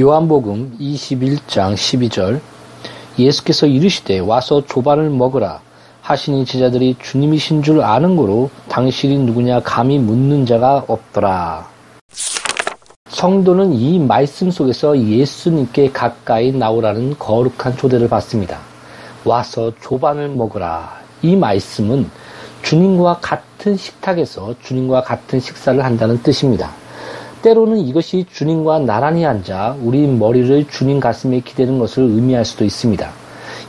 요한복음 21장 12절 예수께서 이르시되 와서 조반을 먹으라 하시니 제자들이 주님이신 줄 아는 거로 당신이 누구냐 감히 묻는 자가 없더라. 성도는 이 말씀 속에서 예수님께 가까이 나오라는 거룩한 초대를 받습니다. 와서 조반을 먹으라. 이 말씀은 주님과 같은 식탁에서 주님과 같은 식사를 한다는 뜻입니다. 때로는 이것이 주님과 나란히 앉아 우리 머리를 주님 가슴에 기대는 것을 의미할 수도 있습니다.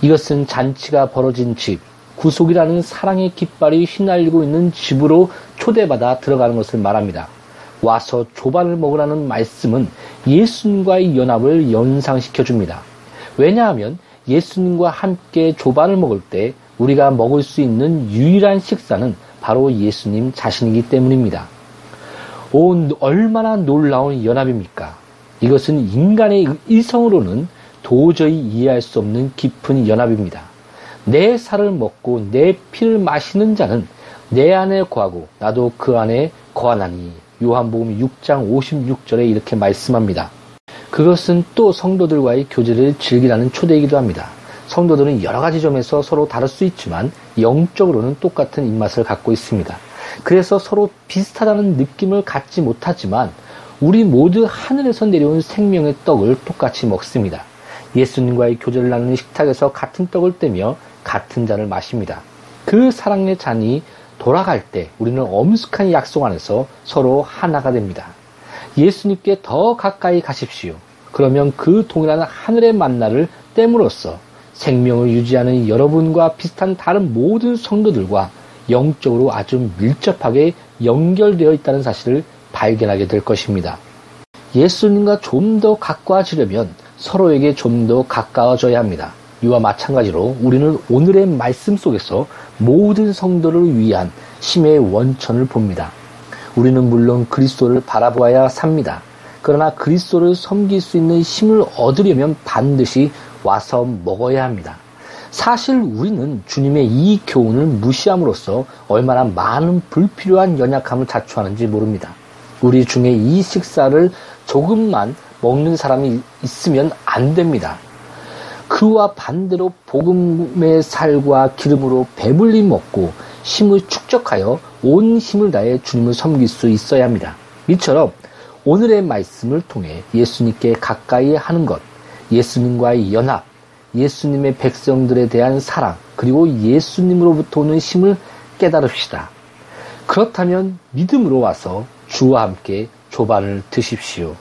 이것은 잔치가 벌어진 집, 구속이라는 사랑의 깃발이 휘날리고 있는 집으로 초대받아 들어가는 것을 말합니다. 와서 조반을 먹으라는 말씀은 예수님과의 연합을 연상시켜 줍니다. 왜냐하면 예수님과 함께 조반을 먹을 때 우리가 먹을 수 있는 유일한 식사는 바로 예수님 자신이기 때문입니다. 오, 얼마나 놀라운 연합입니까? 이것은 인간의 이성으로는 도저히 이해할 수 없는 깊은 연합입니다. 내 살을 먹고 내 피를 마시는 자는 내 안에 거하고 나도 그 안에 거하나니 요한복음 6장 56절에 이렇게 말씀합니다. 그것은 또 성도들과의 교제를 즐기라는 초대이기도 합니다. 성도들은 여러 가지 점에서 서로 다를 수 있지만 영적으로는 똑같은 입맛을 갖고 있습니다. 그래서 서로 비슷하다는 느낌을 갖지 못하지만 우리 모두 하늘에서 내려온 생명의 떡을 똑같이 먹습니다. 예수님과의 교제를 나누는 식탁에서 같은 떡을 떼며 같은 잔을 마십니다. 그 사랑의 잔이 돌아갈 때 우리는 엄숙한 약속 안에서 서로 하나가 됩니다. 예수님께 더 가까이 가십시오. 그러면 그 동일한 하늘의 만나를 땜으로써 생명을 유지하는 여러분과 비슷한 다른 모든 성도들과 영적으로 아주 밀접하게 연결되어 있다는 사실을 발견하게 될 것입니다. 예수님과 좀 더 가까워지려면 서로에게 좀 더 가까워져야 합니다. 이와 마찬가지로 우리는 오늘의 말씀 속에서 모든 성도를 위한 심의 원천을 봅니다. 우리는 물론 그리스도를 바라보아야 삽니다. 그러나 그리스도를 섬길 수 있는 힘을 얻으려면 반드시 와서 먹어야 합니다. 사실 우리는 주님의 이 교훈을 무시함으로써 얼마나 많은 불필요한 연약함을 자초하는지 모릅니다. 우리 중에 이 식사를 조금만 먹는 사람이 있으면 안 됩니다. 그와 반대로 복음의 살과 기름으로 배불리 먹고 힘을 축적하여 온 힘을 다해 주님을 섬길 수 있어야 합니다. 이처럼 오늘의 말씀을 통해 예수님께 가까이 하는 것, 예수님과의 연합, 예수님의 백성들에 대한 사랑, 그리고 예수님으로부터 오는 힘을 깨달읍시다. 그렇다면 믿음으로 와서 주와 함께 조반을 드십시오.